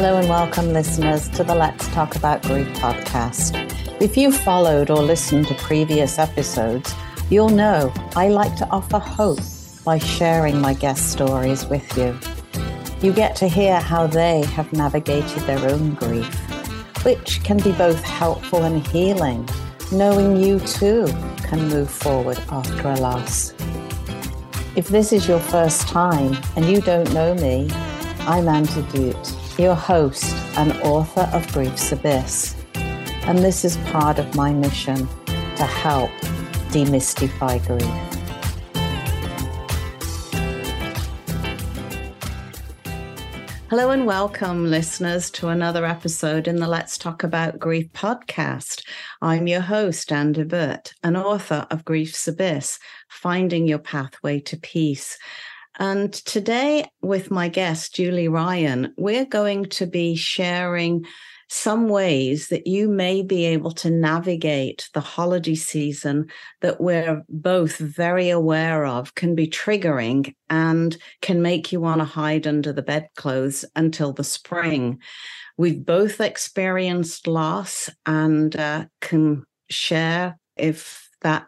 Hello and welcome, listeners, to the Let's Talk About Grief podcast. If you've followed or listened to previous episodes, you'll know I like to offer hope by sharing my guest stories with you. You get to hear how they have navigated their own grief, which can be both helpful and healing, knowing you too can move forward after a loss. If this is your first time and you don't know me, I'm Anne Debutte, your host and author of Grief's Abyss. And this is part of my mission to help demystify grief. Hello and welcome, listeners, to another episode in the Let's Talk About Grief podcast. I'm your host, Anne Debutte, an author of Grief's Abyss Finding Your Pathway to Peace. And today, with my guest, Julie Ryan, we're going to be sharing some ways that you may be able to navigate the holiday season that we're both very aware of can be triggering and can make you want to hide under the bedclothes until the spring. We've both experienced loss and uh, can share if that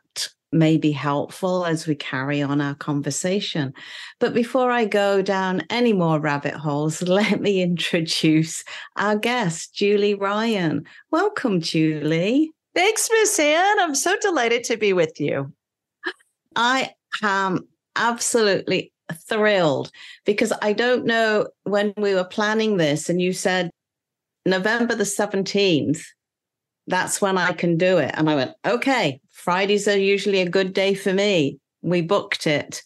may be helpful as we carry on our conversation. But before I go down any more rabbit holes, let me introduce our guest, Julie Ryan. Welcome, Julie. Thanks, Miss Anne. I'm so delighted to be with you. I am absolutely thrilled because I don't know when we were planning this and you said November the 17th, that's when I can do it. And I went, okay, Fridays are usually a good day for me. We booked it.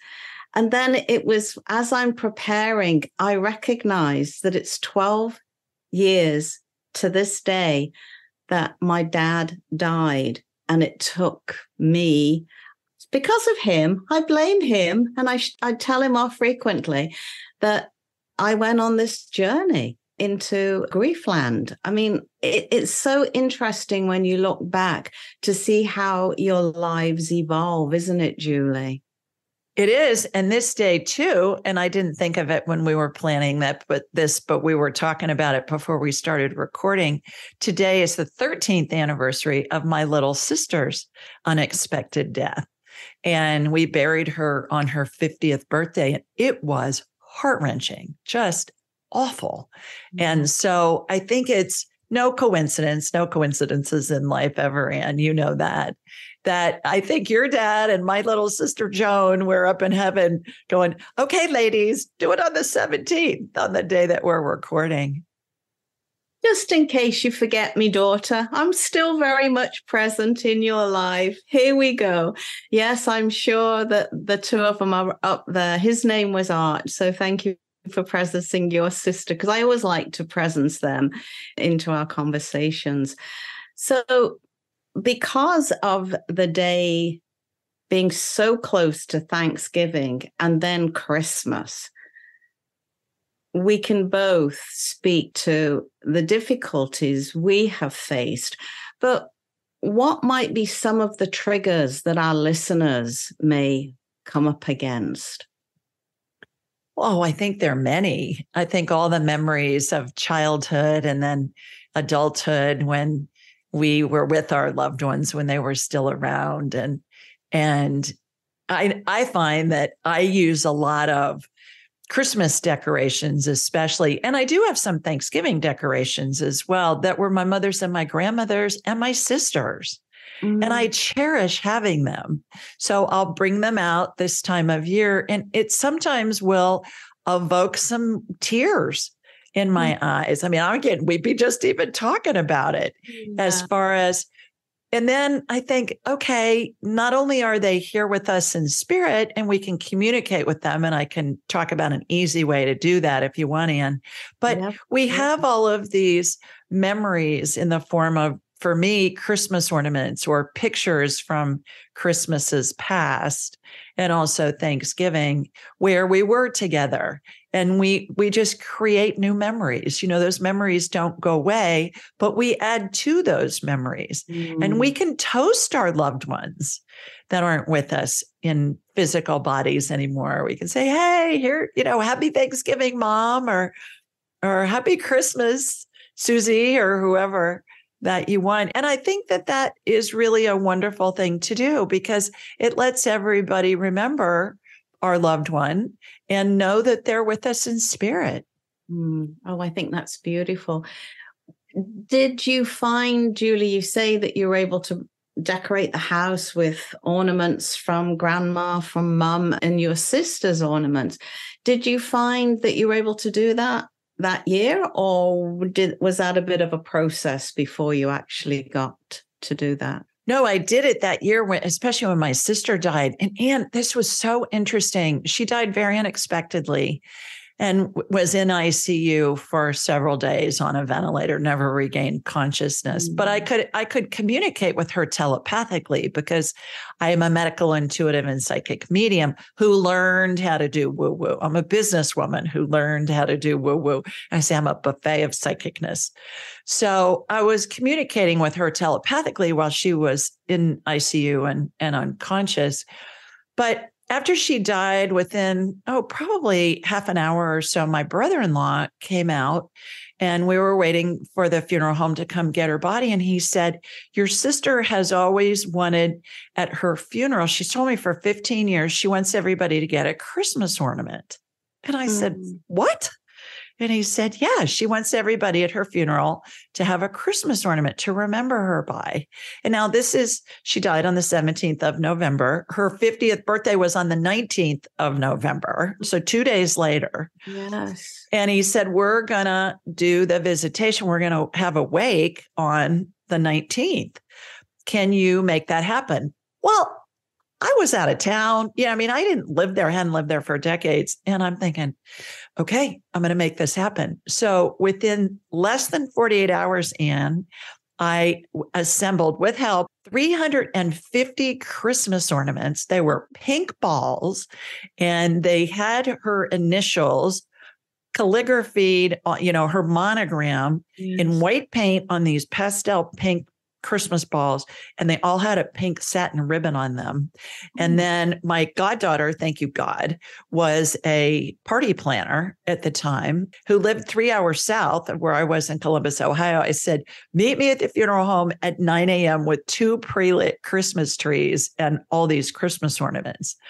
And then it was as I'm preparing, I recognize that it's 12 years to this day that my dad died. And it took me, because of him, I blame him. And I, I tell him off frequently that I went on this journey into griefland. I mean, it, it's so interesting when you look back to see how your lives evolve, isn't it, Julie? It is. And this day too, and I didn't think of it when we were planning that, but this, but we were talking about it before we started recording. Today is the 13th anniversary of my little sister's unexpected death. And we buried her on her 50th birthday. And it was heart wrenching, just awful. And mm-hmm. so I think it's no coincidence, no coincidences in life ever. And you know that, that I think your dad and my little sister Joan were up in heaven going, okay, ladies, do it on the 17th, on the day that we're recording. Just in case you forget me, daughter, I'm still very much present in your life. Here we go. Yes, I'm sure that the two of them are up there. His name was Art. So thank you for presencing your sister because I always like to presence them into our conversations. So, because of the day being so close to Thanksgiving and then Christmas, we can both speak to the difficulties we have faced. But what might be some of the triggers that our listeners may come up against? Oh, I think there are many. I think all the memories of childhood and then adulthood when we were with our loved ones when they were still around and and I I find that I use a lot of Christmas decorations, especially, and I do have some Thanksgiving decorations as well that were my mother's and my grandmother's and my sister's. Mm-hmm. And I mm. cherish having them. So I'll bring them out this time of year. And it sometimes will evoke some tears in my mm-hmm. eyes. I mean, I'm getting weepy just even talking about it yeah. as far as and then I think, okay, not only are they here with us in spirit and we can communicate with them, and I can talk about an easy way to do that if you want, Anne, but yep. we have all of these memories in the form of for me, Christmas ornaments or pictures from Christmases past and also Thanksgiving where we were together and we we just create new memories. You know, those memories don't go away, but we add to those memories. Mm. And we mm. can toast our loved ones that aren't with us in physical bodies anymore. We can say, "Hey, here, you know, happy Thanksgiving, mom," or or happy Christmas, Susie, or whoever that you want. And I think that that is really a wonderful thing to do because it lets everybody remember our loved one and know that they're with us in spirit. Mm. Oh, I think that's beautiful. Did you find, Julie, you say that you were able to decorate the house with ornaments from grandma, from mum, and your sister's ornaments. Did you find that you were able to do that that year, or did was that a bit of a process before you actually got to do that? No, I did it that year when, especially when my sister died. And Anne, this was so interesting. She died very unexpectedly and was in ICU for several days on a ventilator, never regained consciousness. Mm-hmm. But I mm. could I could communicate with her telepathically because I am a medical intuitive and psychic medium who learned how to do woo woo. I'm a businesswoman who learned how to do woo woo. I say I'm a buffet of psychicness. So I was communicating with her telepathically while she was in ICU and, and unconscious. But after she died within oh probably half an hour or so my brother-in-law came out and we were waiting for the funeral home to come get her body and he said your sister has always wanted at her funeral she's told me for 15 years she wants everybody to get a christmas ornament and i mm. said what and he said, Yeah, she wants everybody at her funeral to have a Christmas ornament to remember her by. And now this is, she died on the 17th of November. Her 50th birthday was on the 19th of November. So two days later. Yes. And he said, We're going to do the visitation. We're going to have a wake on the 19th. Can you make that happen? Well, I was out of town. Yeah, I mean, I didn't live there, hadn't lived there for decades. And I'm thinking, okay, I'm going to make this happen. So within less than 48 hours, Anne, I assembled with help 350 Christmas ornaments. They were pink balls and they had her initials calligraphied, uh, you know, her monogram yes. in white paint on these pastel pink Christmas balls, and they all had a pink satin ribbon on them. And mm. then my goddaughter, thank you, God, was a party planner at the time who lived three hours south of where I was in Columbus, Ohio. I said, Meet me at the funeral home at 9 a.m. with two pre lit Christmas trees and all these Christmas ornaments.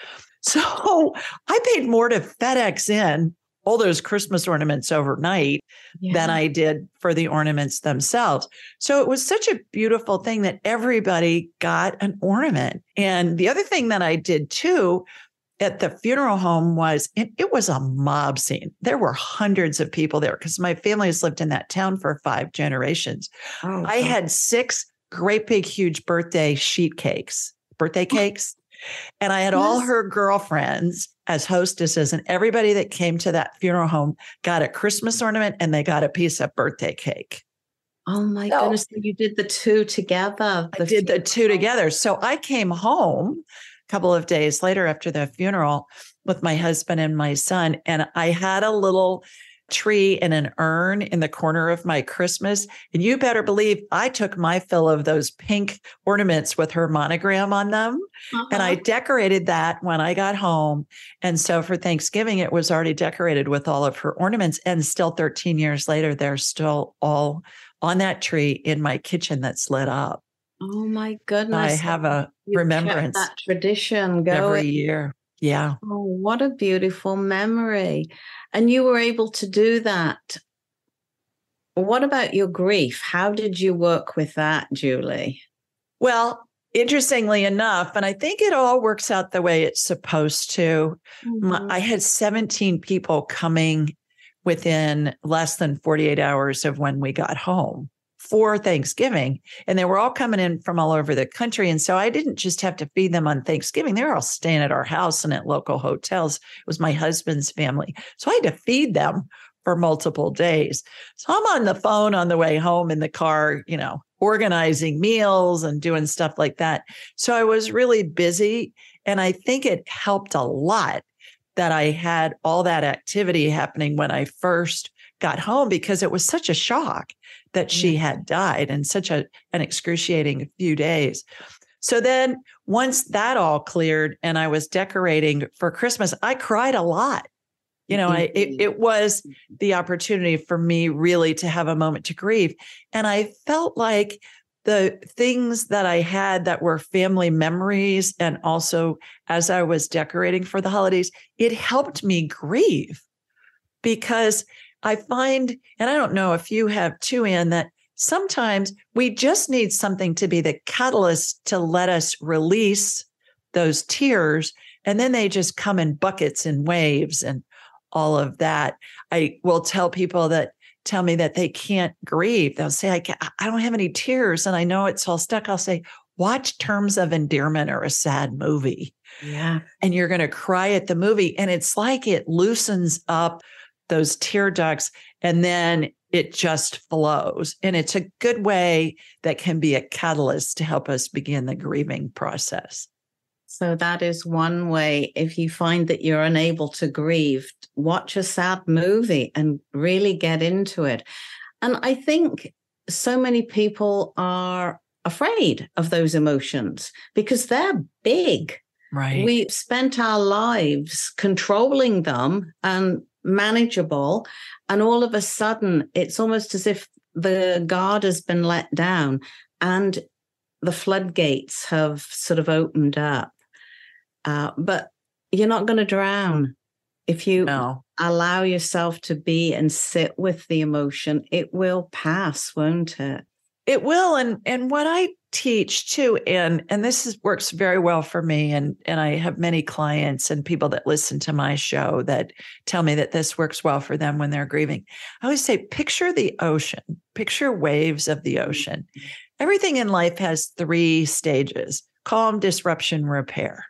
So I paid more to FedEx in all those Christmas ornaments overnight yeah. than I did for the ornaments themselves. So it was such a beautiful thing that everybody got an ornament. And the other thing that I did too at the funeral home was it, it was a mob scene. There were hundreds of people there because my family has lived in that town for five generations. Oh, I had six great big huge birthday sheet cakes, birthday cakes. And I had yes. all her girlfriends as hostesses, and everybody that came to that funeral home got a Christmas ornament and they got a piece of birthday cake. Oh my so, goodness. You did the two together. The I did the two together. So I came home a couple of days later after the funeral with my husband and my son, and I had a little tree in an urn in the corner of my Christmas. And you better believe I took my fill of those pink ornaments with her monogram on them. Uh-huh. And I decorated that when I got home. And so for Thanksgiving, it was already decorated with all of her ornaments. And still 13 years later, they're still all on that tree in my kitchen that's lit up. Oh my goodness. I have a you remembrance. That tradition going. Every year. Yeah. Oh, what a beautiful memory. And you were able to do that. What about your grief? How did you work with that, Julie? Well, interestingly enough, and I think it all works out the way it's supposed to. Mm-hmm. My, I had 17 people coming within less than 48 hours of when we got home for Thanksgiving. And they were all coming in from all over the country. And so I didn't just have to feed them on Thanksgiving. They were all staying at our house and at local hotels. It was my husband's family. So I had to feed them for multiple days. So I'm on the phone on the way home in the car, you know, organizing meals and doing stuff like that. So I was really busy. And I think it helped a lot that I had all that activity happening when I first got home because it was such a shock that she had died in such a, an excruciating few days. So then once that all cleared and I was decorating for Christmas, I cried a lot. You know, I, it, mm-hmm. it was mm-hmm. the opportunity for me really to have a moment to grieve. And I felt like the things that I had that were family memories, and also as I was decorating for the holidays, it helped me grieve because I find, and I don't know if you have too, Anne, that sometimes we just need something to be the catalyst to let us release those tears. And then they just come in buckets and waves and all of that. I will tell people that tell me that they can't grieve. They'll say, I, can't, I don't have any tears. And I know it's all stuck. I'll say, watch Terms of Endearment or a sad movie. Yeah. And you're going to cry at the movie. And it's like it loosens up those tear ducts and then it just flows. And it's a good way that can be a catalyst to help us begin the grieving process. So that is one way. If you find that you're unable to grieve, watch a sad movie and really get into it. And I think so many people are afraid of those emotions because they're big. Right. We've spent our lives controlling them and manageable. And all of a sudden, it's almost as if the guard has been let down and the floodgates have sort of opened up. Uh, but you're not going to drown if you no. allow yourself to be and sit with the emotion. It will pass, won't it? It will, and and what I teach too, and and this is, works very well for me, and and I have many clients and people that listen to my show that tell me that this works well for them when they're grieving. I always say, picture the ocean, picture waves of the ocean. Everything in life has three stages: calm, disruption, repair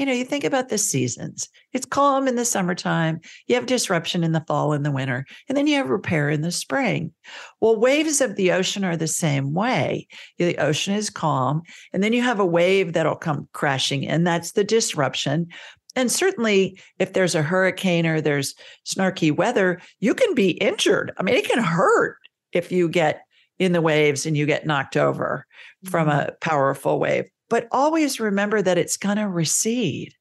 you know, you think about the seasons. It's calm in the summertime, you have disruption in the fall and the winter, and then you have repair in the spring. Well, waves of the ocean are the same way. The ocean is calm, and then you have a wave that'll come crashing in. That's the disruption. And certainly, if there's a hurricane or there's snarky weather, you can be injured. I mean, it can hurt if you get in the waves and you get knocked over from mm-hmm. a powerful wave but always remember that it's going to recede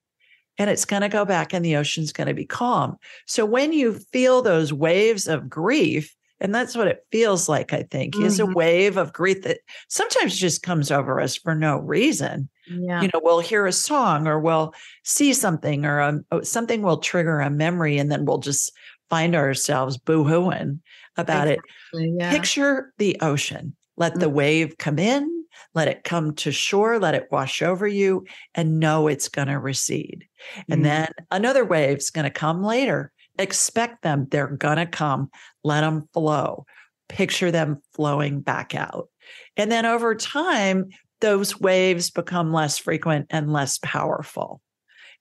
and it's going to go back and the ocean's going to be calm. So when you feel those waves of grief, and that's what it feels like, I think, mm-hmm. is a mm-hmm. wave of grief that sometimes just comes over us for no reason. Yeah. You know, we'll hear a song or we'll see something or a, oh, something will trigger a memory and then we'll just find ourselves boohooing about exactly, it. Yeah. Picture the ocean. Let mm-hmm. the wave come in, let it come to shore, let it wash over you, and know it's going to recede. Mm-hmm. And then another wave's going to come later. Expect them, they're going to come. Let them flow. Picture them flowing back out. And then over time, those waves become less frequent and less powerful.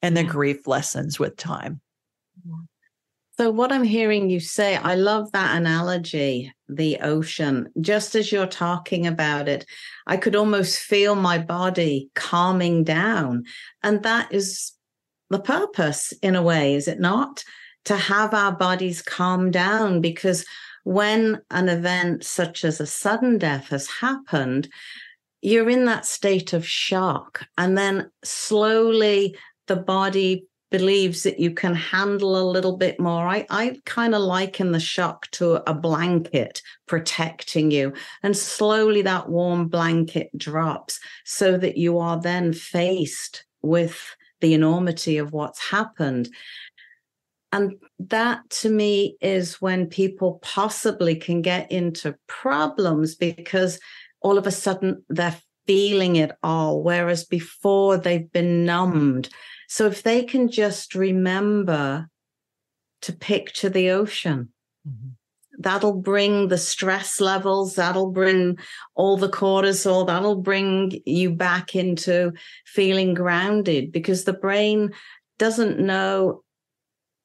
And the grief lessens with time. So, what I'm hearing you say, I love that analogy, the ocean. Just as you're talking about it, I could almost feel my body calming down. And that is the purpose, in a way, is it not? To have our bodies calm down because when an event such as a sudden death has happened, you're in that state of shock. And then slowly the body believes that you can handle a little bit more. I, I kind of liken the shock to a blanket protecting you. And slowly that warm blanket drops so that you are then faced with the enormity of what's happened. And that to me is when people possibly can get into problems because all of a sudden they're feeling it all, whereas before they've been numbed so if they can just remember to picture the ocean, mm-hmm. that'll bring the stress levels, that'll bring all the cortisol, that'll bring you back into feeling grounded because the brain doesn't know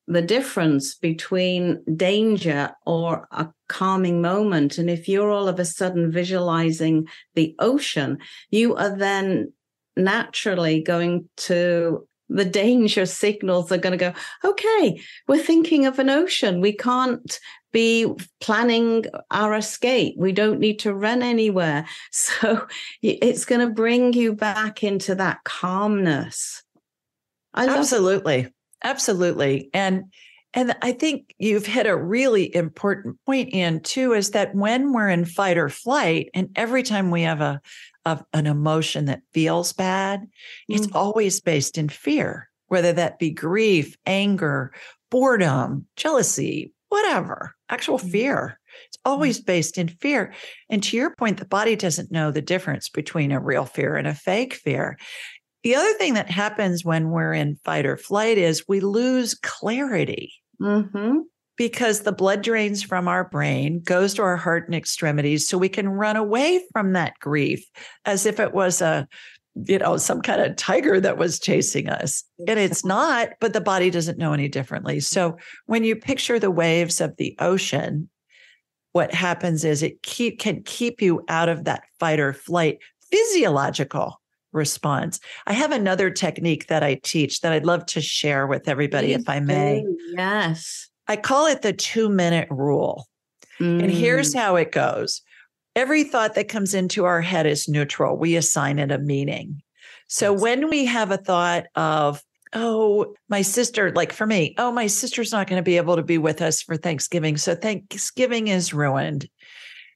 the difference between danger or a calming moment. And if you're all of a sudden visualizing the ocean, you are then naturally going to the danger signals are going to go, okay, we're thinking of an ocean. We can't be planning our escape. We don't need to run anywhere. So it's going to bring you back into that calmness. I Absolutely. Absolutely. And And I think you've hit a really important point, in too, is that when we're in fight or flight, and every time we have a, a an emotion that feels bad, mm-hmm. it's always based in fear, whether that be grief, anger, boredom, jealousy, whatever, actual mm-hmm. fear. It's always based in fear. And to your point, the body doesn't know the difference between a real fear and a fake fear. The other thing that happens when we're in fight or flight is we lose clarity. Mm-hmm. Because the blood drains from our brain, goes to our heart and extremities, so we can run away from that grief as if it was a, you know, some kind of tiger that was chasing us. And it's not, but the body doesn't know any differently. So when you picture the waves of the ocean, what happens is it keep, can keep you out of that fight or flight physiological response. I have another technique that I teach that I'd love to share with everybody, Please if I may. Do. Yes. I call it the two minute rule. Mm. And here's mm. how it goes every thought that comes into our head is neutral, we assign it a meaning. So yes. when we have a thought of, oh, my sister, like for me, oh, my sister's not going to be able to be with us for Thanksgiving. So Thanksgiving is ruined.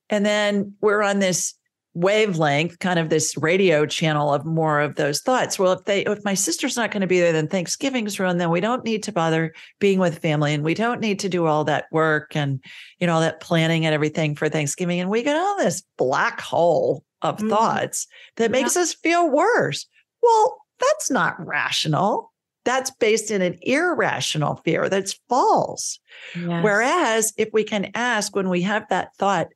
And then we're on this wavelength, kind of this radio channel of more of those thoughts. Well, if they if my sister's not going to be there, then Thanksgiving's ruined, then we don't need to bother being with family and we don't need to do all that work and you know, all that planning and everything for Thanksgiving. And we get all this black hole of mm-hmm. thoughts that yeah. makes us feel worse. Well, that's not rational. That's based in an irrational fear that's false. Yes. Whereas if we can ask when we have that thought,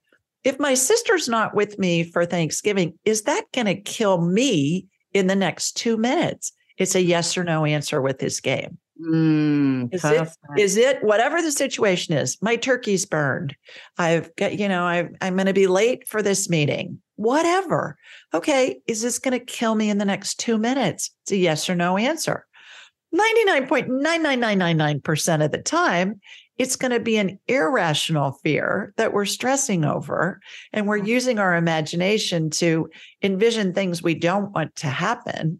if my sister's not with me for Thanksgiving, is that going to kill me in the next two minutes? It's a yes or no answer with this game. Mm, is it is it whatever the situation is? My turkey's burned. I've got you know i I'm going to be late for this meeting. Whatever. Okay, is this going to kill me in the next two minutes? It's a yes or no answer. 99.99999% of the time, it's going to be an irrational fear that we're stressing over. And we're mm-hmm. using our imagination to envision things we don't want to happen.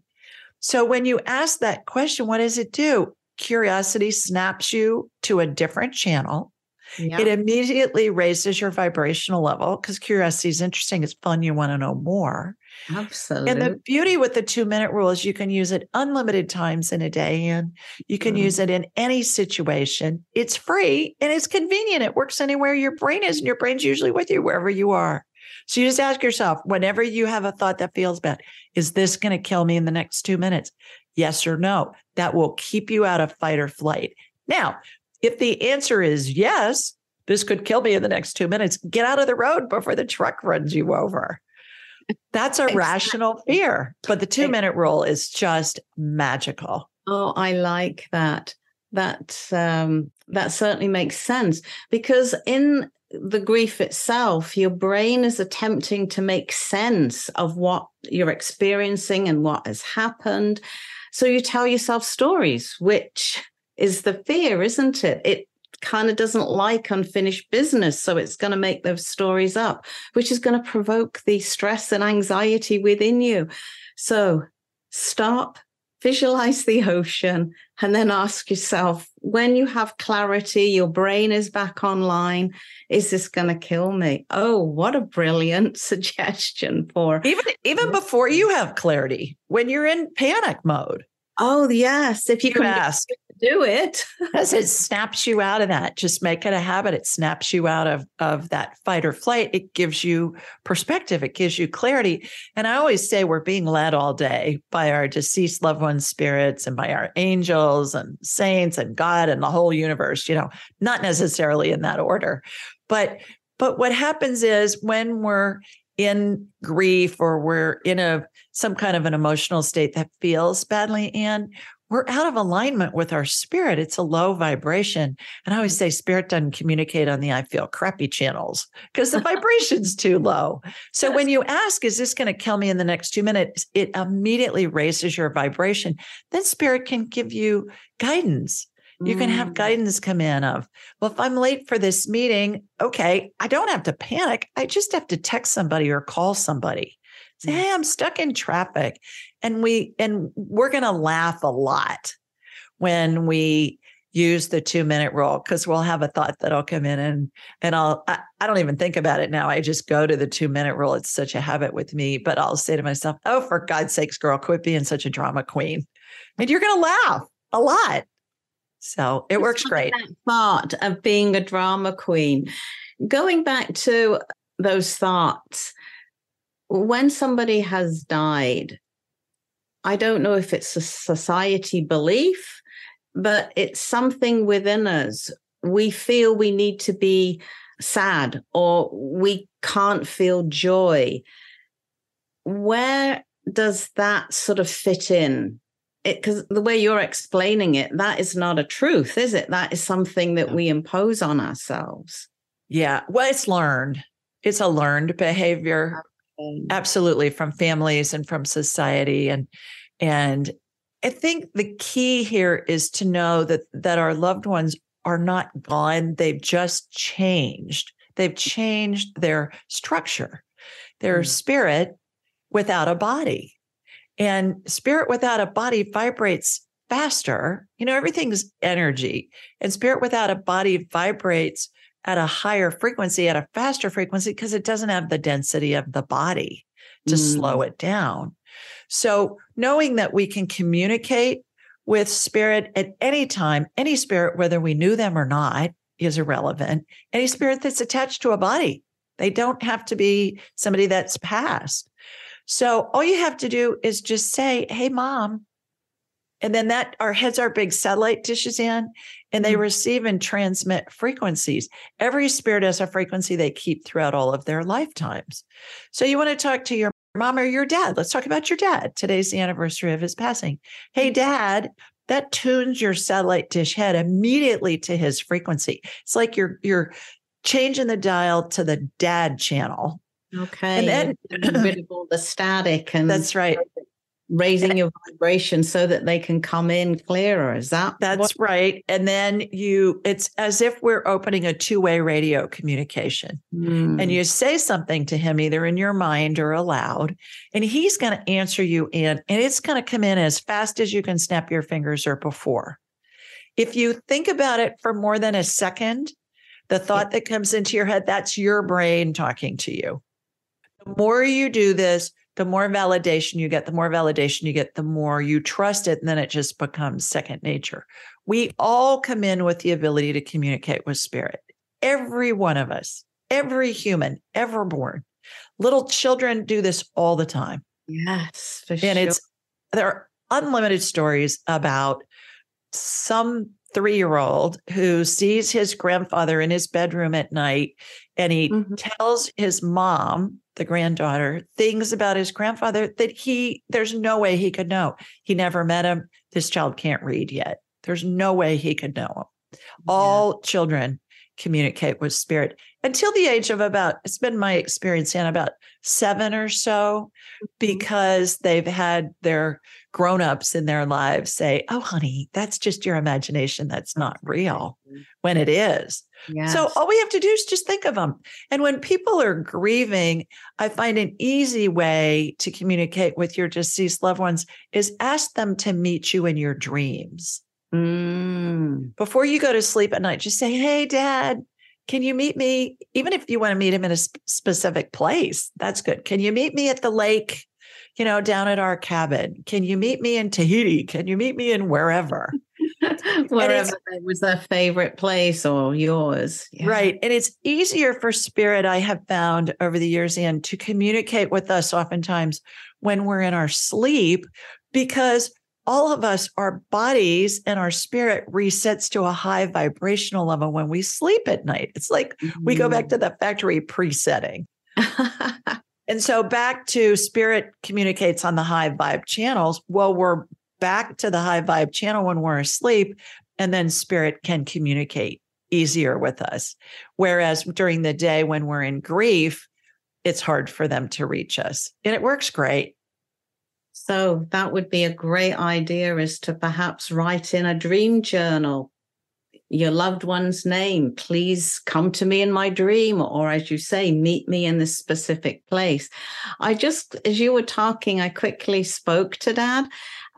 So when you ask that question, what does it do? Curiosity snaps you to a different channel. Yeah. It immediately raises your vibrational level because curiosity is interesting. It's fun. You want to know more. Absolutely. And the beauty with the two minute rule is you can use it unlimited times in a day and you can mm-hmm. use it in any situation. It's free and it's convenient. It works anywhere your brain is, and your brain's usually with you wherever you are. So you just ask yourself whenever you have a thought that feels bad, is this going to kill me in the next two minutes? Yes or no. That will keep you out of fight or flight. Now, if the answer is yes, this could kill me in the next two minutes, get out of the road before the truck runs you over. That's a exactly. rational fear. But the two minute rule is just magical. Oh, I like that. That um, that certainly makes sense because in the grief itself, your brain is attempting to make sense of what you're experiencing and what has happened. So you tell yourself stories, which is the fear, isn't it? It kind of doesn't like unfinished business. So it's going to make those stories up, which is going to provoke the stress and anxiety within you. So stop, visualize the ocean, and then ask yourself when you have clarity, your brain is back online, is this going to kill me? Oh, what a brilliant suggestion for even even before you have clarity, when you're in panic mode. Oh, yes. If you, you can ask, do it. As it snaps you out of that. Just make it a habit. It snaps you out of, of that fight or flight. It gives you perspective. It gives you clarity. And I always say we're being led all day by our deceased loved ones' spirits and by our angels and saints and God and the whole universe, you know, not necessarily in that order. But but what happens is when we're in grief or we're in a some kind of an emotional state that feels badly and we're out of alignment with our spirit. It's a low vibration. And i always say spirit doesn't communicate on the i feel crappy channels because the vibration's too low. So when you ask is this going to kill me in the next 2 minutes? it immediately raises your vibration. Then spirit can give you guidance. You can have mm. guidance come in of, well, if I'm late for this meeting, okay, I don't have to panic. I just have to text somebody or call somebody. Say, hey, mm. I'm stuck in traffic. And we and we're gonna laugh a lot when we use the two minute rule because we'll have a thought that'll come in and and I'll I, I, don't even think about it now. I just go to the two minute rule. It's such a habit with me. But I'll say to myself, "Oh, for God's sakes, girl, quit being such a drama queen." And you're gonna laugh a lot. So it works great. Part of being a drama queen. Going back to those thoughts, when somebody has died, I don't know if it's a society belief but it's something within us. We feel we need to be sad or we can't feel joy. Where does that sort of fit in? Because the way you're explaining it, that is not a truth, is it? That is something that we impose on ourselves. Yeah. Well, it's learned. It's a learned behavior. Absolutely from families and from society. And and I think the key here is to know that that our loved ones are not gone. They've just changed. They've changed their structure, their mm. spirit without a body. And spirit without a body vibrates faster. You know, everything's energy. And spirit without a body vibrates at a higher frequency, at a faster frequency, because it doesn't have the density of the body to mm. slow it down. So knowing that we can communicate with spirit at any time, any spirit, whether we knew them or not, is irrelevant. Any spirit that's attached to a body, they don't have to be somebody that's passed. So all you have to do is just say, Hey, mom. And then that our heads are big satellite dishes in and they mm-hmm. receive and transmit frequencies. Every spirit has a frequency they keep throughout all of their lifetimes. So you want to talk to your mom or your dad. Let's talk about your dad. Today's the anniversary of his passing. Hey, mm. dad, that tunes your satellite dish head immediately to his frequency. It's like you're you're changing the dial to the dad channel. Okay. And then rid of all the static and that's right raising your vibration so that they can come in clearer. Is that that's what? right. And then you it's as if we're opening a two-way radio communication. Mm. and you say something to him either in your mind or aloud and he's going to answer you in and it's going to come in as fast as you can snap your fingers or before. If you think about it for more than a second the thought that comes into your head that's your brain talking to you. The more you do this the more validation you get, the more validation you get, the more you trust it. And then it just becomes second nature. We all come in with the ability to communicate with spirit. Every one of us, every human ever born. Little children do this all the time. Yes. and sure. it's, there are unlimited stories about some three year old who sees his grandfather in his bedroom at night and he mm-hmm. tells his mom the granddaughter things about his grandfather that he there's no way he could know he never met him this child can't read yet there's no way he could know him all yeah. children communicate with spirit until the age of about it's been my experience in about seven or so mm-hmm. because they've had their grown-ups in their lives say oh honey that's just your imagination that's not real when it is. Yes. so all we have to do is just think of them and when people are grieving i find an easy way to communicate with your deceased loved ones is ask them to meet you in your dreams. Mm. before you go to sleep at night just say hey dad can you meet me? Even if you want to meet him in a sp- specific place that's good. Can you meet me at the lake you know, down at our cabin? Can you meet me in Tahiti? Can you meet me in wherever? wherever was their favorite place or yours. Yeah. Right. And it's easier for spirit, I have found over the years, and to communicate with us oftentimes when we're in our sleep, because all of us, our bodies and our spirit resets to a high vibrational level when we sleep at night. It's like mm-hmm. we go back mm-hmm. to the factory presetting. And so back to spirit communicates on the high vibe channels. Well, we're back to the high vibe channel when we're asleep, and then spirit can communicate easier with us. Whereas during the day when we're in grief, it's hard for them to reach us. And it works great. So that would be a great idea is to perhaps write in a dream journal your loved one's name. Please come to me in my dream, or as you say, meet me in this specific place. I just, as you were talking, I quickly spoke to dad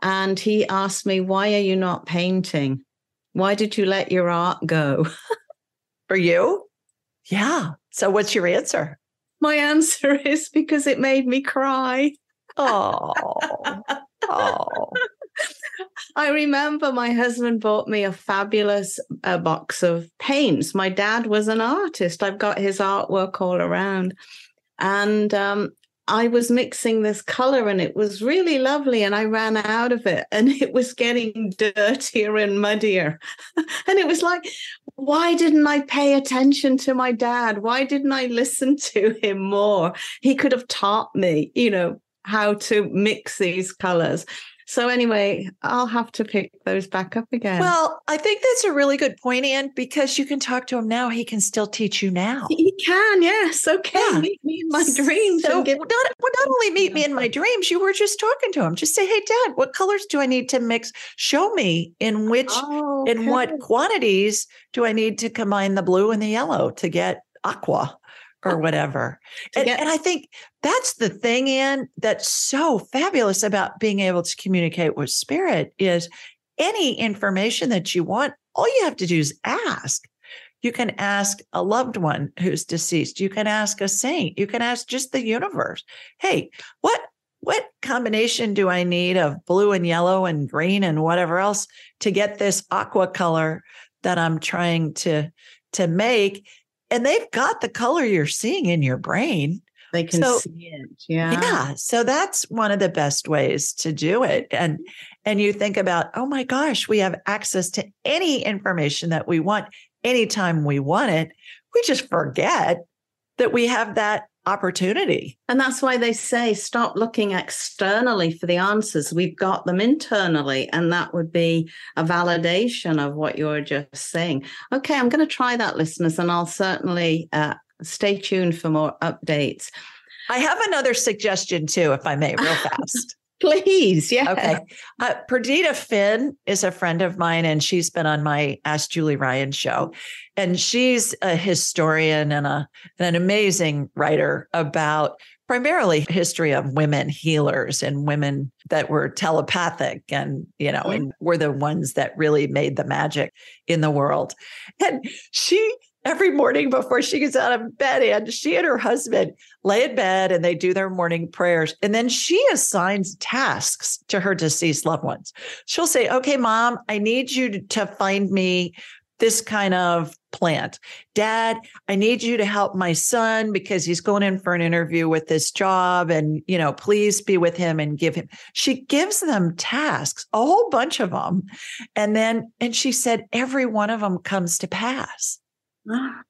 and he asked me, Why are you not painting? Why did you let your art go? For you? Yeah. So what's your answer? My answer is because it made me cry. Oh. oh. I remember my husband bought me a fabulous uh, box of paints. My dad was an artist. I've got his artwork all around. And um, I was mixing this color and it was really lovely. And I ran out of it and it was getting dirtier and muddier. and it was like, why didn't I pay attention to my dad? Why didn't I listen to him more? He could have taught me, you know, how to mix these colors. So anyway, I'll have to pick those back up again. Well, I think that's a really good point, Anne, because you can talk to him now. He can still teach you now. He can, yes. Okay. Yeah. Meet me in my dreams. So not, well, not only meet me in my dreams, you were just talking to him. Just say, hey, Dad, what colors do I need to mix? Show me in which, oh, okay. in what quantities do I need to combine the blue and the yellow to get aqua or whatever. And, and, I think that's the thing, Anne, that's so fabulous about being able to communicate with spirit is any information that you want, all you have to do is ask. You can ask a loved one who's deceased. You can ask a saint. You can ask just the universe. Hey, what what combination do I need of blue and yellow and green and whatever else to get this aqua color that I'm trying to to make? And they've got the color you're seeing in your brain. They can so, see it. Yeah. Yeah. So that's one of the best ways to do it. And and you think about, oh my gosh, we have access to any information that we want anytime we want it. We just forget that we have that opportunity. And that's why they say stop looking externally for the answers. We've got them internally. And that would be a validation of what you're just saying. Okay, I'm going to try that, listeners, and I'll certainly uh, stay tuned for more updates. I have another suggestion too, if I may, real fast. Please, yeah. Okay. Uh, Perdita Finn is a friend of mine, and she's been on my Ask Julie Ryan show. And she's a historian and a, an amazing writer about primarily history of women healers and women that were telepathic and you know and were the ones that really made the magic in the world and she every morning before she gets out of bed and she and her husband lay in bed and they do their morning prayers. And then she assigns tasks to her deceased loved ones. She'll say okay mom i need you to find me this kind of plant. Dad i need you to help my son because he's going in for an interview with this job and you know please be with him and give him. She gives them tasks a whole bunch of them and then and she said every one of them comes to pass Ah.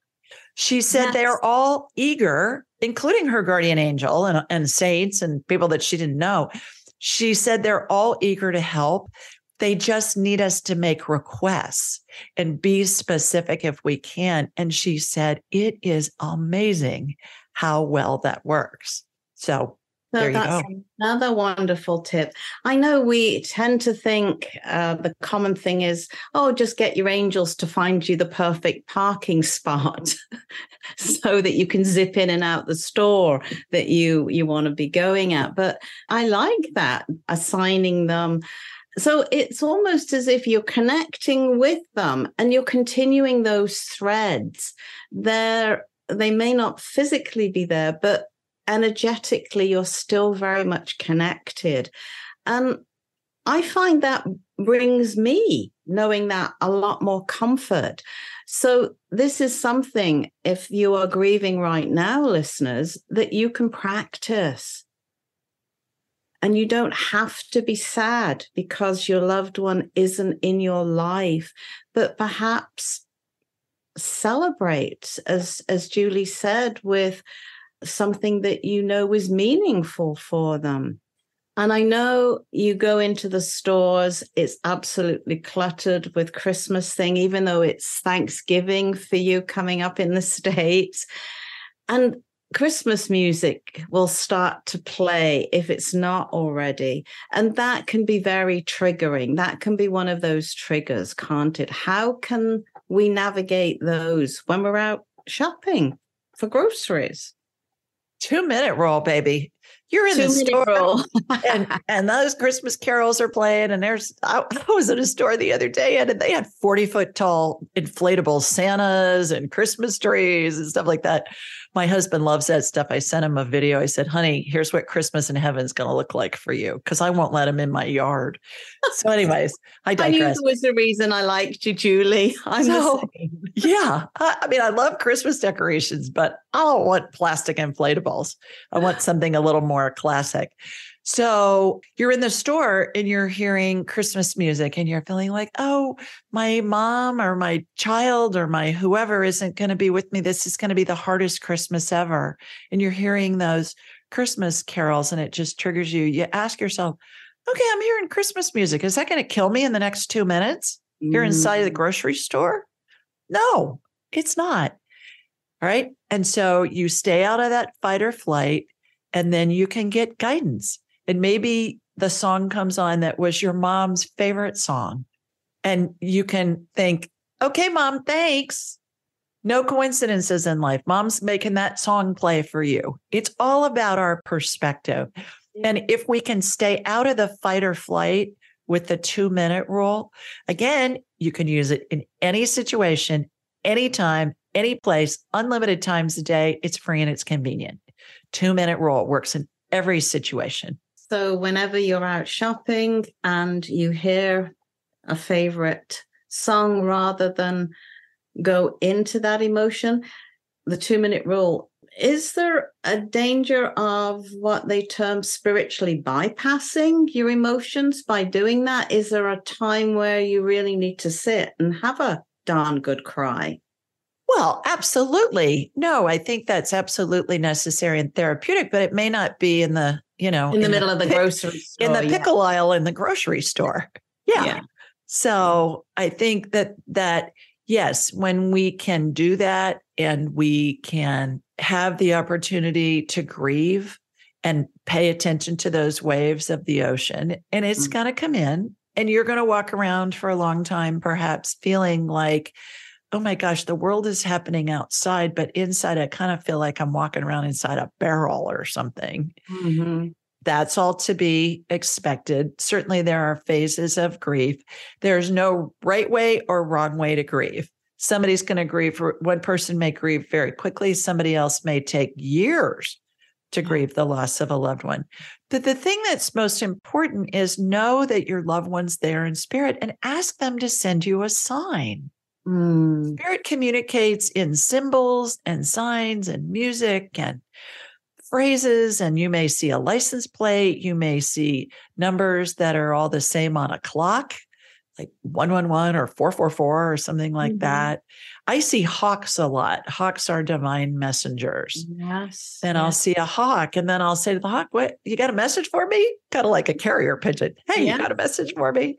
she said yes. they're all eager, including her guardian angel and, and saints and people that she didn't know. She said they're all eager to help. They just need us to make requests and be specific if we can. And she said, it is amazing how well that works. So so there that's another wonderful tip. I know we tend to think uh, the common thing is, oh, just get your angels to find you the perfect parking spot, so that you can zip in and out the store that you you want to be going at. But I like that assigning them. So it's almost as if you're connecting with them and you're continuing those threads. They're they may not physically be there, but energetically you're still very much connected. And I find that brings me knowing that a lot more comfort. So, this is something, if you are grieving right now, listeners, that you can practice. And you don't have to be sad because your loved one isn't in your life, but perhaps celebrate, as, as Julie said, with something that you know was meaningful for them. And I know you go into the stores, it's absolutely cluttered with Christmas thing, even though it's Thanksgiving for you coming up in the States. And Christmas music will start to play if it's not already. And that can be very triggering. That can be one of those triggers, can't it? How can we navigate those when we're out shopping for groceries? Two minute roll, baby. you're in Two the store and and those Christmas carols are playing. And there's I, I was at a store the other day and they had 40 foot tall inflatable Santas and Christmas trees and stuff like that. My husband loves that stuff. I sent him a video. I said, honey, here's what Christmas in heaven's gonna look like for you. Cause I won't let him in my yard. So, anyways, I I knew digress. there was a reason I liked you, Julie. I'm So- yeah. I, I mean, I love Christmas decorations, but I don't want plastic inflatables. I want something a little more classic. So you're in the store and you're hearing Christmas music and you're feeling like, oh, my mom or my child or my whoever isn't going to be with me. This is going to be the hardest Christmas ever. And you're hearing those Christmas carols and it just triggers you. You ask yourself, okay, I'm hearing Christmas music. Is that going to kill me in the next two minutes? You're inside of the Mm. grocery store? No, it's not. All right. And so you stay out of that fight or flight, and then you can get guidance. And maybe the song comes on that was your mom's favorite song. And you can think, okay, mom, thanks. No coincidences in life. Mom's making that song play for you. It's all about our perspective. And if we can stay out of the fight or flight with the two minute rule, again, you can use it in any situation, anytime, any place, unlimited times a day. It's free and it's convenient. Two minute rule works in every situation. So, whenever you're out shopping and you hear a favorite song rather than go into that emotion, the two minute rule is there a danger of what they term spiritually bypassing your emotions by doing that? Is there a time where you really need to sit and have a darn good cry? Well, absolutely. No, I think that's absolutely necessary and therapeutic, but it may not be in the, you know, In the middle of the grocery store. in the yeah. pickle aisle in the grocery store. Yeah. Yeah. So I think that that yes, when we can do that and we can have the opportunity to grieve and pay attention to those waves of the ocean, and it's Mm. going to come in, and you're going to walk around for a long time, perhaps feeling like, oh my gosh, the world is happening outside, but inside, I kind of feel like I'm walking around inside a barrel or something Mhm. that's all to be expected. Certainly, there are phases of grief. There's no right way or wrong way to grieve. Somebody's going to grieve. For, one person may grieve very quickly. Somebody else may take years to grieve the loss of a loved one. But the thing that's most important is know that your loved one's there in spirit and ask them to send you a sign. Mm. Spirit communicates in symbols and signs and music and phrases. And you may see a license plate. You may see numbers that are all the same on a clock, like 111 or 444 or something like Mhm. that. I see hawks a lot. Hawks are divine messengers. Yes. And I'll see a hawk, and then I'll say to the hawk, What, you got a message for me? Kind of like a carrier pigeon. Hey, Yeah. you got a message for me?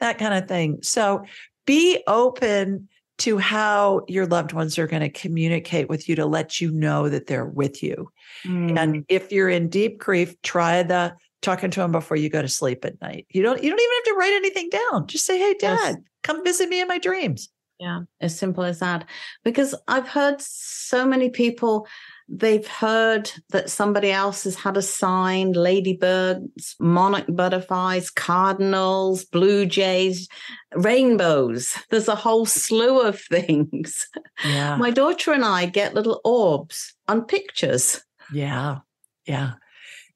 that kind of thing. So be open to how your loved ones are going to communicate with you to let you know that they're with you. Mm. And if you're in deep grief, try the talking to them before you go to sleep at night. You don't you don't even have to write anything down. Just say, "Hey Yes. dad, come visit me in my dreams." Yeah, as simple as that. Because I've heard so many people, they've heard that somebody else has had a sign ladybirds, monarch butterflies, cardinals, blue jays, rainbows. There's a whole slew of things. Yeah. My daughter and I get little orbs on pictures. yeah. Yeah.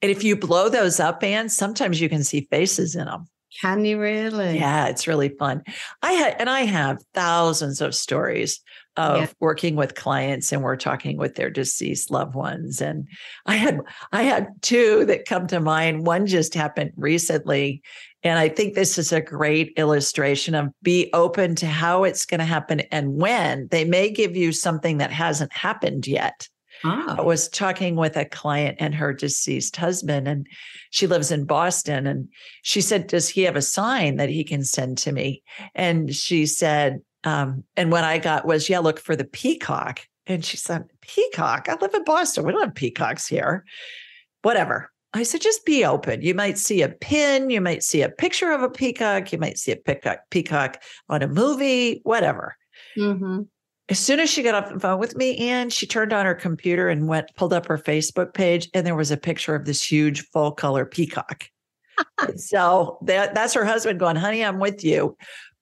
And if you blow those up, Anne, sometimes you can see faces in them. Can you really? Yeah, it's really fun. I had, and I have thousands of stories of Yeah. working with clients and we're talking with their deceased loved ones. And I had, I had two that come to mind. One just happened recently. And I think this is a great illustration of be open to how it's going to happen and when they may give you something that hasn't happened yet. I Ah, was talking with a client and her deceased husband, and she lives in Boston. And she said, Does he have a sign that he can send to me? And she said, um, and what I got was, Yeah, look for the peacock. And she said, Peacock? I live in Boston. We don't have peacocks here. Whatever. I said, just be open. You might see a pin, you might see a picture of a peacock, you might see a peacock, peacock on a movie, whatever mhm. as soon as she got off the phone with me, and she turned on her computer and went, pulled up her Facebook page, and there was a picture of this huge full color peacock. so that, that's her husband going, honey, I'm with you.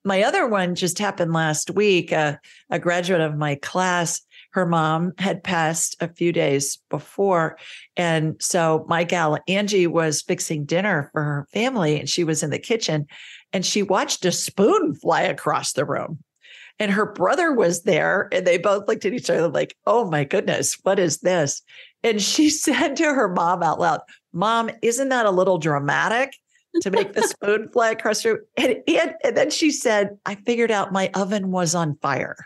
My other one just happened last week. A graduate of my class, her mom had passed a few days before. And so my gal, Angie, was fixing dinner for her family, and she was in the kitchen and she watched a spoon fly across the room and her brother was there and they both looked at each other like oh my goodness what is this and she said to her mom out loud mom isn't that a little dramatic to make the spoon fly across the room and, and, and then she said i figured out my oven was on fire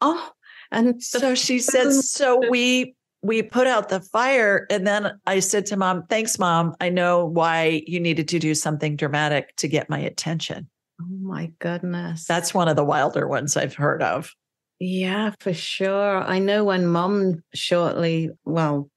oh and so she said so we we put out the fire and then i said to mom thanks mom i know why you needed to do something dramatic to get my attention Oh my goodness. That's one of the wilder ones I've heard of. Yeah, for sure. I know when mom shortly, well,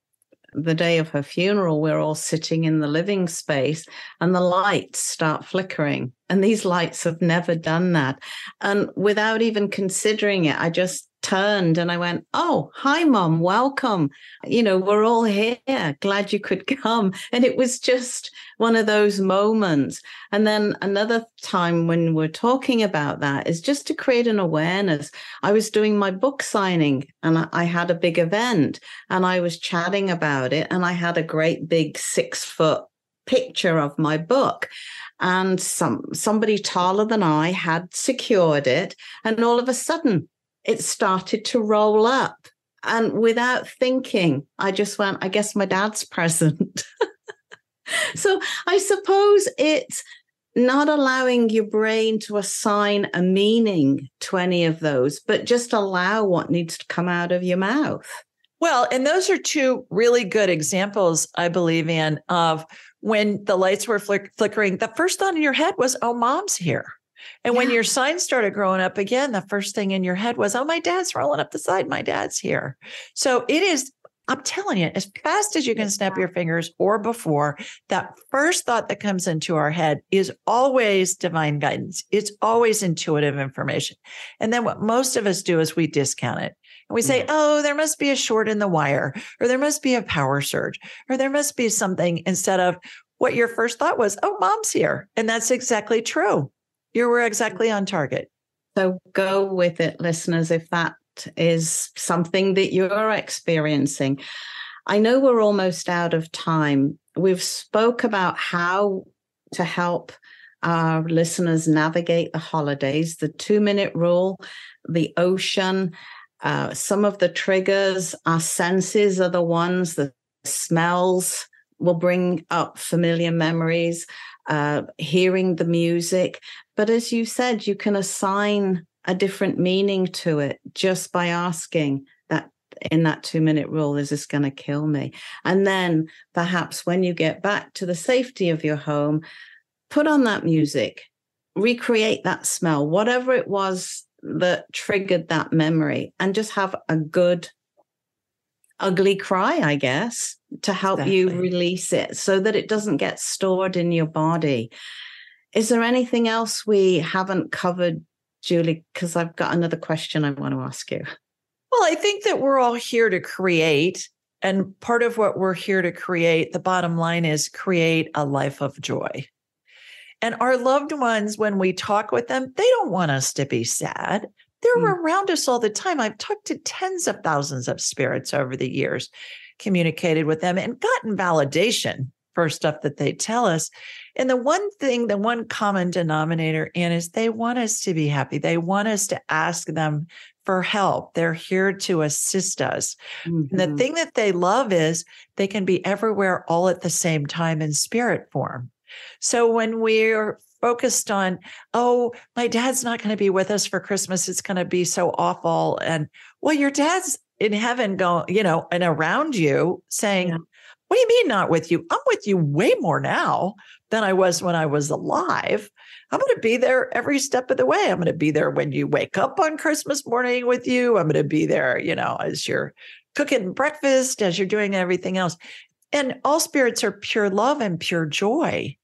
the day of her funeral, we're all sitting in the living space and the lights start flickering. And these lights have never done that. And without even considering it, I just turned and I went, Oh, hi, mom, welcome. You know, we're all here. Glad you could come. And it was just one of those moments. And then another time when we're talking about that is just to create an awareness. I was doing my book signing and I had a big event and I was chatting about it and I had a great big six foot picture of my book and some somebody taller than I had secured it and all of a sudden it started to roll up. And without thinking, I just went, I guess my dad's present. so I suppose it's not allowing your brain to assign a meaning to any of those, but just allow what needs to come out of your mouth. Well, and those are two really good examples, I believe, in of when the lights were flick- flickering. The first thought in your head was, oh, mom's here. And yeah. when your sign started growing up again, the first thing in your head was, oh, my dad's rolling up the side. My dad's here. So it is, I'm telling you, as fast as you can snap your fingers or before, that first thought that comes into our head is always divine guidance. It's always intuitive information. And then what most of us do is we discount it. And we say, yeah. oh, there must be a short in the wire, or there must be a power surge, or there must be something instead of what your first thought was, oh, mom's here. And that's exactly true. You were exactly on target. So go with it, listeners, if that is something that you're experiencing. I know we're almost out of time. We've spoke about how to help our listeners navigate the holidays, the two minute rule, the ocean, uh, some of the triggers, our senses are the ones, the smells will bring up familiar memories, uh, hearing the music. But as you said, you can assign a different meaning to it just by asking that in that two minute rule, is this going to kill me? And then perhaps when you get back to the safety of your home, put on that music, recreate that smell, whatever it was that triggered that memory, and just have a good, ugly cry, I guess, to help exactly. you release it so that it doesn't get stored in your body. Is there anything else we haven't covered, Julie? Because I've got another question I want to ask you. Well, I think that we're all here to create. And part of what we're here to create, the bottom line is create a life of joy. And our loved ones, when we talk with them, they don't want us to be sad. They're mm. around us all the time. I've talked to tens of thousands of spirits over the years, communicated with them, and gotten validation for stuff that they tell us. And the one thing, the one common denominator in is they want us to be happy. They want us to ask them for help. They're here to assist us. Mm-hmm. the thing that they love is they can be everywhere all at the same time in spirit form. So when we're focused on, oh, my dad's not going to be with us for Christmas, it's going to be so awful. And well, your dad's in heaven going, you know, and around you saying, yeah. What do you mean not with you? I'm with you way more now than I was when I was alive. I'm going to be there every step of the way. I'm going to be there when you wake up on Christmas morning with you. I'm going to be there, you know, as you're cooking breakfast, as you're doing everything else. And all spirits are pure love and pure joy.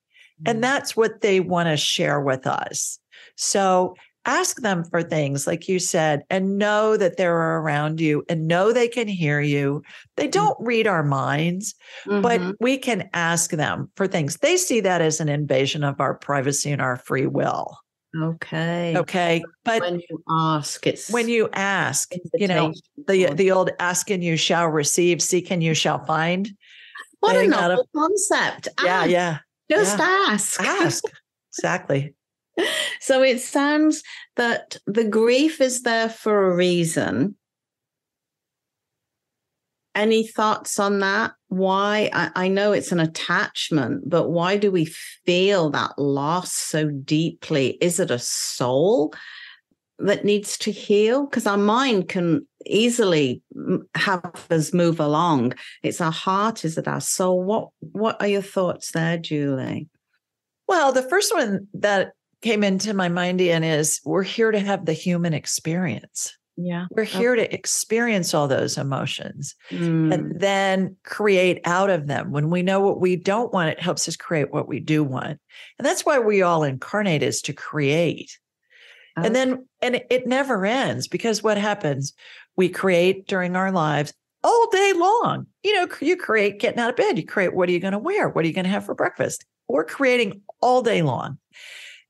And mm-hmm. that's what they want to share with us. So ask them for things like you said and know that they're around you and know they can hear you they Mm. don't read our minds but Mhm. we can ask them for things they see that as an invasion of our privacy and our free will okay. okay but When you ask, it's when you ask you know the the old ask and you shall receive seek and you shall find what a thing out of- novel concept. yeah yeah Just ask. ask exactly So it sounds that the grief is there for a reason. Any thoughts on that? Why? I, I know it's an attachment, but why do we feel that loss so deeply? Is it a soul that needs to heal? Because our mind can easily have us move along. It's our heart, is it our soul? What What are your thoughts there, Julie? well the first one that came into my mind Anne is we're here to have the human experience Yeah. we're here to experience all those emotions Mm, and then create out of them. When we know what we don't want, it helps us create what we do want. And that's why we all incarnate is to create. And then, and it- it never ends because what happens? We create during our lives all day long. You know, you create getting out of bed, you create what are you going to wear? What are you going to have for breakfast? We're creating all day long.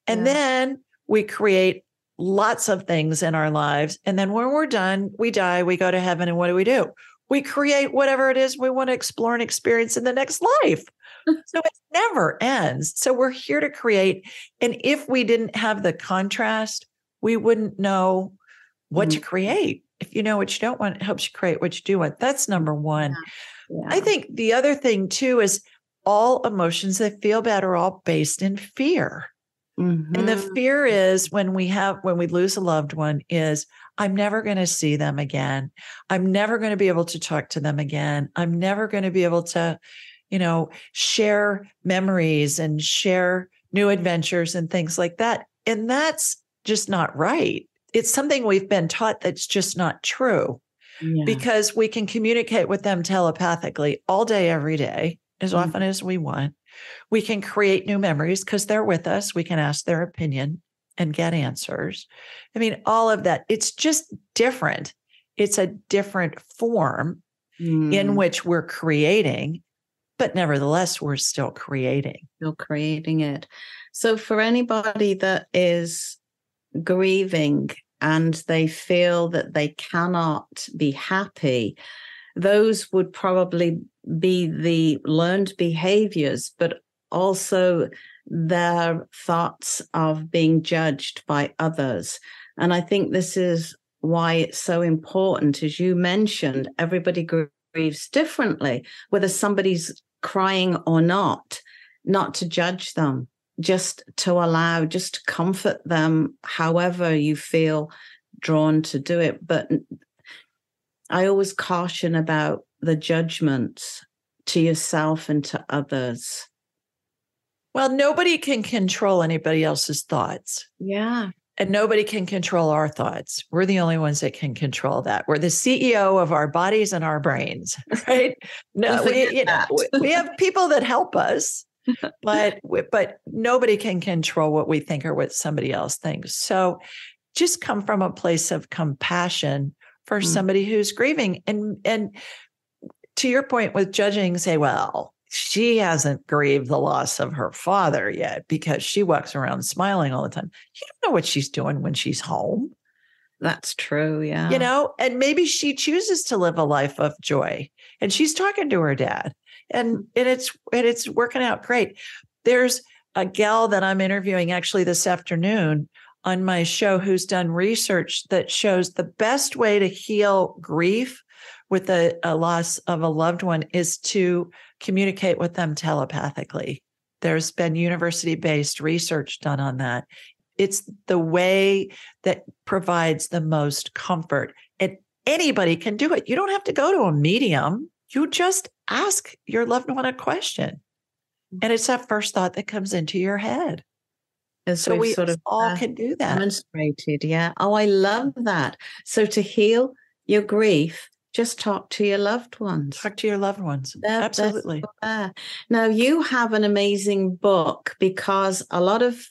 And Yeah. then we create lots of things in our lives. And then when we're done, we die, we go to heaven. And what do we do? We create whatever it is we want to explore and experience in the next life. so it never ends. So we're here to create. And if we didn't have the contrast, we wouldn't know what to Mhm. create. If you know what you don't want, it helps you create what you do want. That's number one. yeah. I think the other thing too is all emotions that feel bad are all based in fear. And the Mhm. fear is when we have when we lose a loved one is I'm never going to see them again. I'm never going to be able to talk to them again. I'm never going to be able to, you know, share memories and share new adventures and things like that. And that's just not right. It's something we've been taught that's just not true Yeah. because we can communicate with them telepathically all day, every day, as Mhm. often as we want. We can create new memories because they're with us. We can ask their opinion and get answers. I mean, all of that. It's just different. It's a different form in Mm, which we're creating, but nevertheless, we're still creating. You're creating it. So for anybody that is grieving and they feel that they cannot be happy, those would probably be the learned behaviors, but also their thoughts of being judged by others. And I think this is why it's so important. As you mentioned, everybody grieves differently, whether somebody's crying or not, not to judge them, just to allow, just to comfort them however you feel drawn to do it. But I always caution about the judgments to yourself and to others. Well, nobody can control anybody else's thoughts. Yeah. And nobody can control our thoughts. We're the only ones that can control that. We're the CEO of our bodies and our brains, right? No, we, you know, we- have people that help us, but but nobody can control what we think or what somebody else thinks. So just come from a place of compassion for Mm. somebody who's grieving. And and to your point with judging, say, well, she hasn't grieved the loss of her father yet because she walks around smiling all the time. You don't know what she's doing when she's home, That's true. Yeah. you know? And maybe she chooses to live a life of joy and she's talking to her dad and, and it's and it's working out great. There's a gal that I'm interviewing actually this afternoon on my show who's done research that shows the best way to heal grief with a, a loss of a loved one is to communicate with them telepathically. There's been university based research done on that. It's the way that provides the most comfort. And anybody can do it. You don't have to go to a medium. You just ask your loved one a question. And it's that first thought that comes into your head. As So we've sort of all uh, can do that. demonstrated. Yeah. Oh, I love that. So to heal your grief, just talk to your loved ones. Talk to your loved ones. They're- they're Absolutely. Now, you have an amazing book because a lot of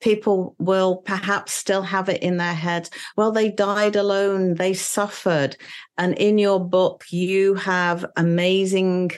people will perhaps still have it in their heads. Well, they died alone, they suffered. And in your book, you have amazing,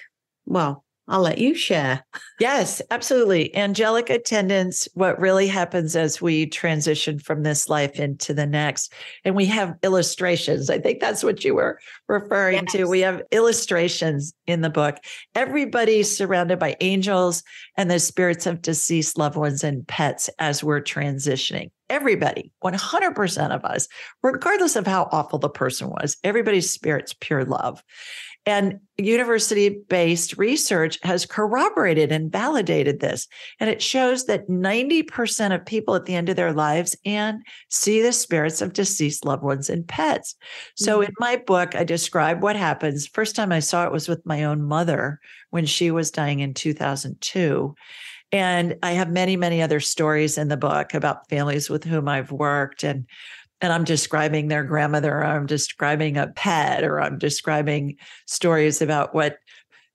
well, I'll let you share. Yes, absolutely. Angelic Attendance, what really happens as we transition from this life into the next. And we have illustrations. I think that's what you were referring yes. to. We have illustrations in the book. Everybody's surrounded by angels and the spirits of deceased loved ones and pets as we're transitioning. Everybody, 100% of us, regardless of how awful the person was, everybody's spirit's pure love. And university based research has corroborated and validated this. And it shows that 90% of people at the end of their lives and see the spirits of deceased loved ones and pets. So mm-hmm. in my book, I describe what happens. First time I saw it was with my own mother when she was dying in 2002. And I have many, many other stories in the book about families with whom I've worked and and I'm describing their grandmother, or I'm describing a pet, or I'm describing stories about what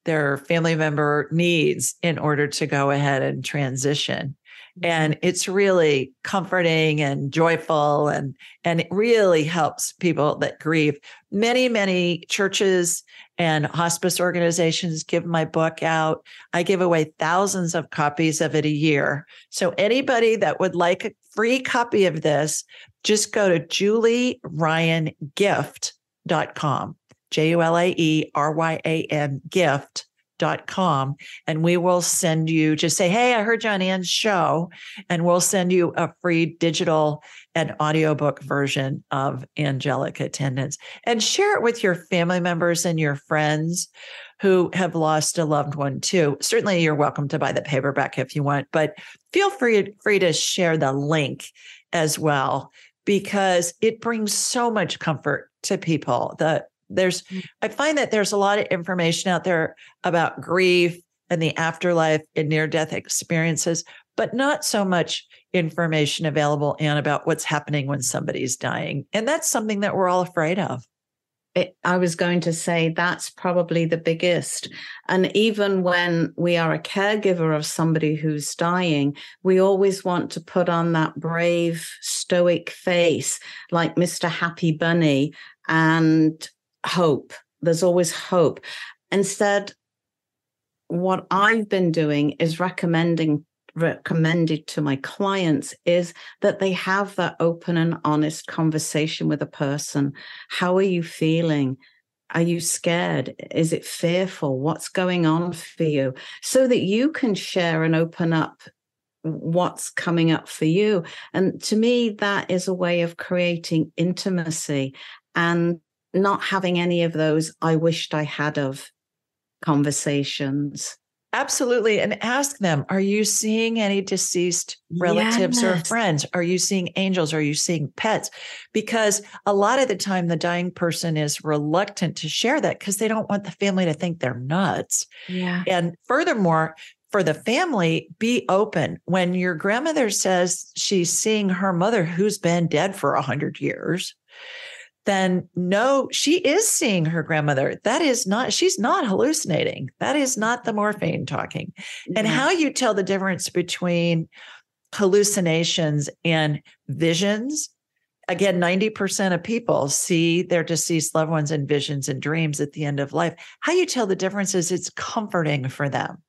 their family member needs in order to go ahead and transition. And mm-hmm. it's really comforting and joyful and and it really helps people that grieve. Many, many churches and hospice organizations give my book out. I give away thousands of copies of it a year. So anybody that would like a free copy of this, just go to julieryangift.com, J U L A E R Y A N gift com and we will send you just say hey i heard you on Anne's show and we'll send you a free digital and audiobook version of angelic Attendance and share it with your family members and your friends who have lost a loved one too certainly you're welcome to buy the paperback if you want but feel free free to share the link as well because it brings so much comfort to people. The there's mm. I find that there's a lot of information out there about grief and the afterlife and near death experiences, but not so much information available and about what's happening when somebody's dying. And that's something that we're all afraid of. It, I was going to say that's probably the biggest. And even when we are a caregiver of somebody who's dying, we always want to put on that brave, stoic face like Mr. Happy Bunny and hope. There's always hope. Instead, what I've been doing is recommending recommended to my clients is that they have that open and honest conversation with a person. How are you feeling? Are you scared? Is it fearful? What's going on for you? So that you can share and open up what's coming up for you. And to me, that is a way of creating intimacy and not having any of those I wished I had of conversations. Absolutely. And ask them Are you seeing any deceased relatives yes. or friends? Are you seeing angels? Are you seeing pets? Because a lot of the time, the dying person is reluctant to share that because they don't want the family to think they're nuts. Yeah. And furthermore, for the family, be open. When your grandmother says she's seeing her mother who's been dead for a hundred years, then no, she is seeing her grandmother. That is not, she's not hallucinating. That is not the morphine talking. Mm-hmm. And how you tell the difference between hallucinations and visions. Again, 90% of people see their deceased loved ones in visions and dreams at the end of life. How you tell the difference is it's comforting for them.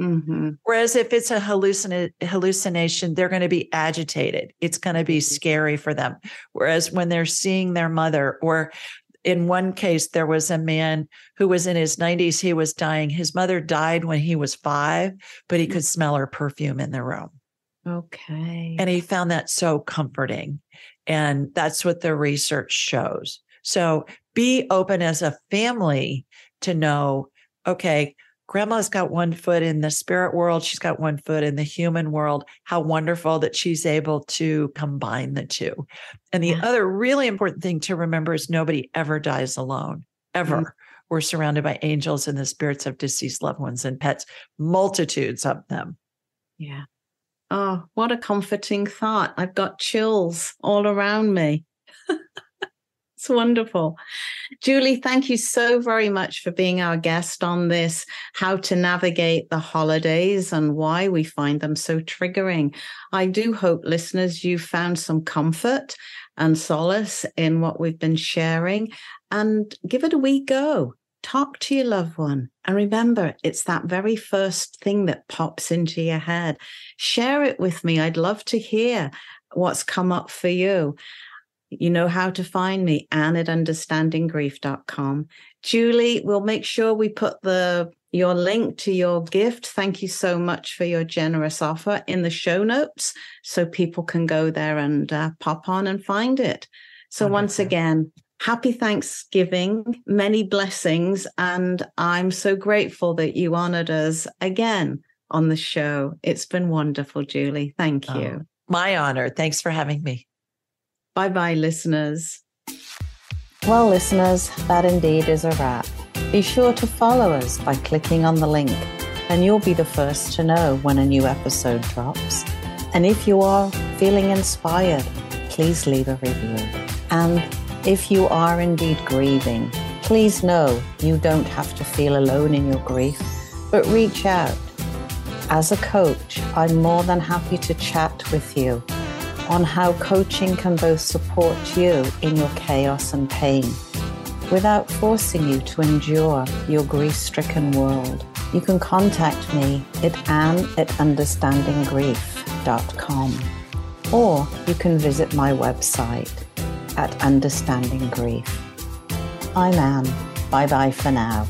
Mm-hmm. Whereas if it's a hallucina- hallucination, they're going to be agitated. It's going to be mm-hmm. scary for them. Whereas when they're seeing their mother, or in one case, there was a man who was in his 90s, he was dying. His mother died when he was five, but he mm. could smell her perfume in the room. Okay. And he found that so comforting. And that's what the research shows. So be open as a family to know okay, grandma's got one foot in the spirit world she's got one foot in the human world. How wonderful that she's able to combine the two. And the yeah. other really important thing to remember is nobody ever dies alone ever. Mm-hmm. we're surrounded by angels and the spirits of deceased loved ones and pets multitudes of them. Yeah. Oh what a comforting thought. I've got chills all around me it's wonderful. Julie, thank you so very much for being our guest on this how to navigate the holidays and why we find them so triggering. I do hope, listeners, you found some comfort and solace in what we've been sharing and give it a wee go. Talk to your loved one. And remember, it's that very first thing that pops into your head. Share it with me. I'd love to hear what's come up for you. You know how to find me, Anne at understandinggrief.com. Julie, we'll make sure we put the your link to your gift. Thank you so much for your generous offer in the show notes so people can go there and uh, pop on and find it. So, Wonderful. once again, happy Thanksgiving, many blessings. And I'm so grateful that you honored us again on the show. It's been wonderful, Julie. Thank you. Oh, my honor. Thanks for having me. Bye bye, listeners. Well, listeners, that indeed is a wrap. Be sure to follow us by clicking on the link, and you'll be the first to know when a new episode drops. And if you are feeling inspired, please leave a review. And if you are indeed grieving, please know you don't have to feel alone in your grief, but reach out. As a coach, I'm more than happy to chat with you on how coaching can both support you in your chaos and pain without forcing you to endure your grief stricken world. You can contact me at anne at understandinggrief.com or you can visit my website at Understanding Grief. I'm Anne. Bye bye for now.